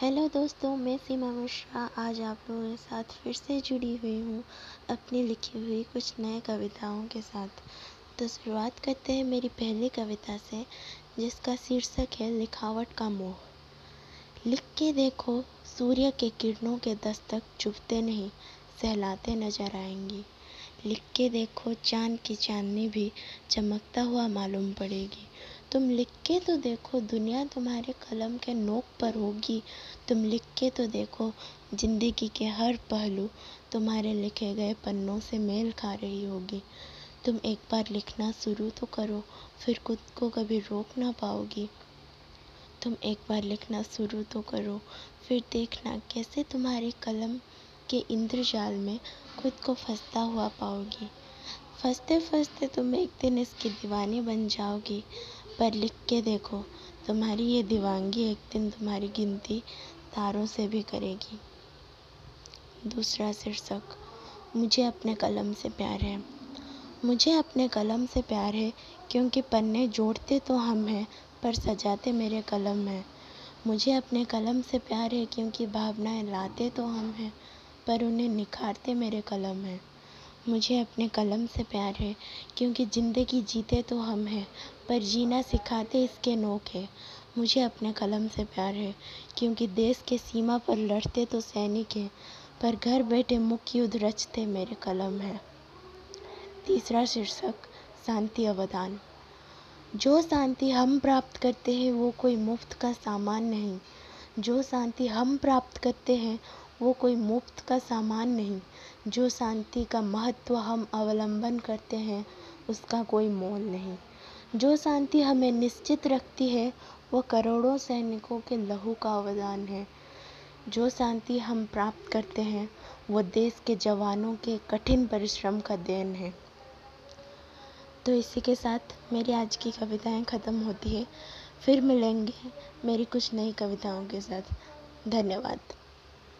Hello दोस्तों, मैं सीमा मिश्रा आज आप लोगों के साथ फिर से जुड़ी हुई हूँ अपनी लिखी हुई कुछ नए कविताओं के साथ। तो शुरुआत करते हैं मेरी पहली कविता से, जिसका शीर्षक है लिखावट का मोह। लिख के देखो, सूर्य के किरणों के दस्तक चुभते नहीं, सहलाते नज़र आएँगी। लिख के देखो, चाँद की चांदनी भी चमकता हुआ मालूम पड़ेगी। तुम लिख के तो देखो, दुनिया तुम्हारे कलम के नोक पर होगी। तुम लिख के तो देखो, ज़िंदगी के हर पहलू तुम्हारे लिखे गए पन्नों से मेल खा रही होगी। तुम एक बार लिखना शुरू तो करो, फिर खुद को कभी रोक ना पाओगी। तुम एक बार लिखना शुरू तो करो, फिर देखना कैसे तुम्हारी कलम के इंद्रजाल में खुद को फंसता हुआ पाओगी। फंसते फंसते तुम एक दिन इसकी दीवानी बन जाओगी। पर लिख के देखो। तुम्हारी ये दीवानगी एक दिन तुम्हारी गिनती तारों से भी करेगी। दूसरा शीर्षक, मुझे अपने कलम से प्यार है। मुझे अपने कलम से प्यार है, क्योंकि पन्ने जोड़ते तो हम हैं, पर सजाते मेरे कलम हैं। मुझे अपने कलम से प्यार है, क्योंकि भावनाएँ लाते तो हम हैं, पर उन्हें निखारते मेरे कलम हैं। मुझे अपने कलम से प्यार है, क्योंकि ज़िंदगी जीते तो हम हैं, पर जीना सिखाते इसके नोक है। मुझे अपने कलम से प्यार है, क्योंकि देश के सीमा पर लड़ते तो सैनिक हैं, पर घर बैठे मुख्य युद्ध रचते मेरे कलम है। तीसरा शीर्षक, शांति अवदान। जो शांति हम प्राप्त करते हैं, वो कोई मुफ़्त का सामान नहीं। जो शांति हम प्राप्त करते हैं वो कोई मुफ़्त का सामान नहीं। जो शांति का महत्व हम अवलंबन करते हैं, उसका कोई मोल नहीं। जो शांति हमें निश्चित रखती है, वो करोड़ों सैनिकों के लहू का अवदान है। जो शांति हम प्राप्त करते हैं, वो देश के जवानों के कठिन परिश्रम का देन है। तो इसी के साथ मेरी आज की कविताएँ ख़त्म होती है। फिर मिलेंगे मेरी कुछ नई कविताओं के साथ। धन्यवाद।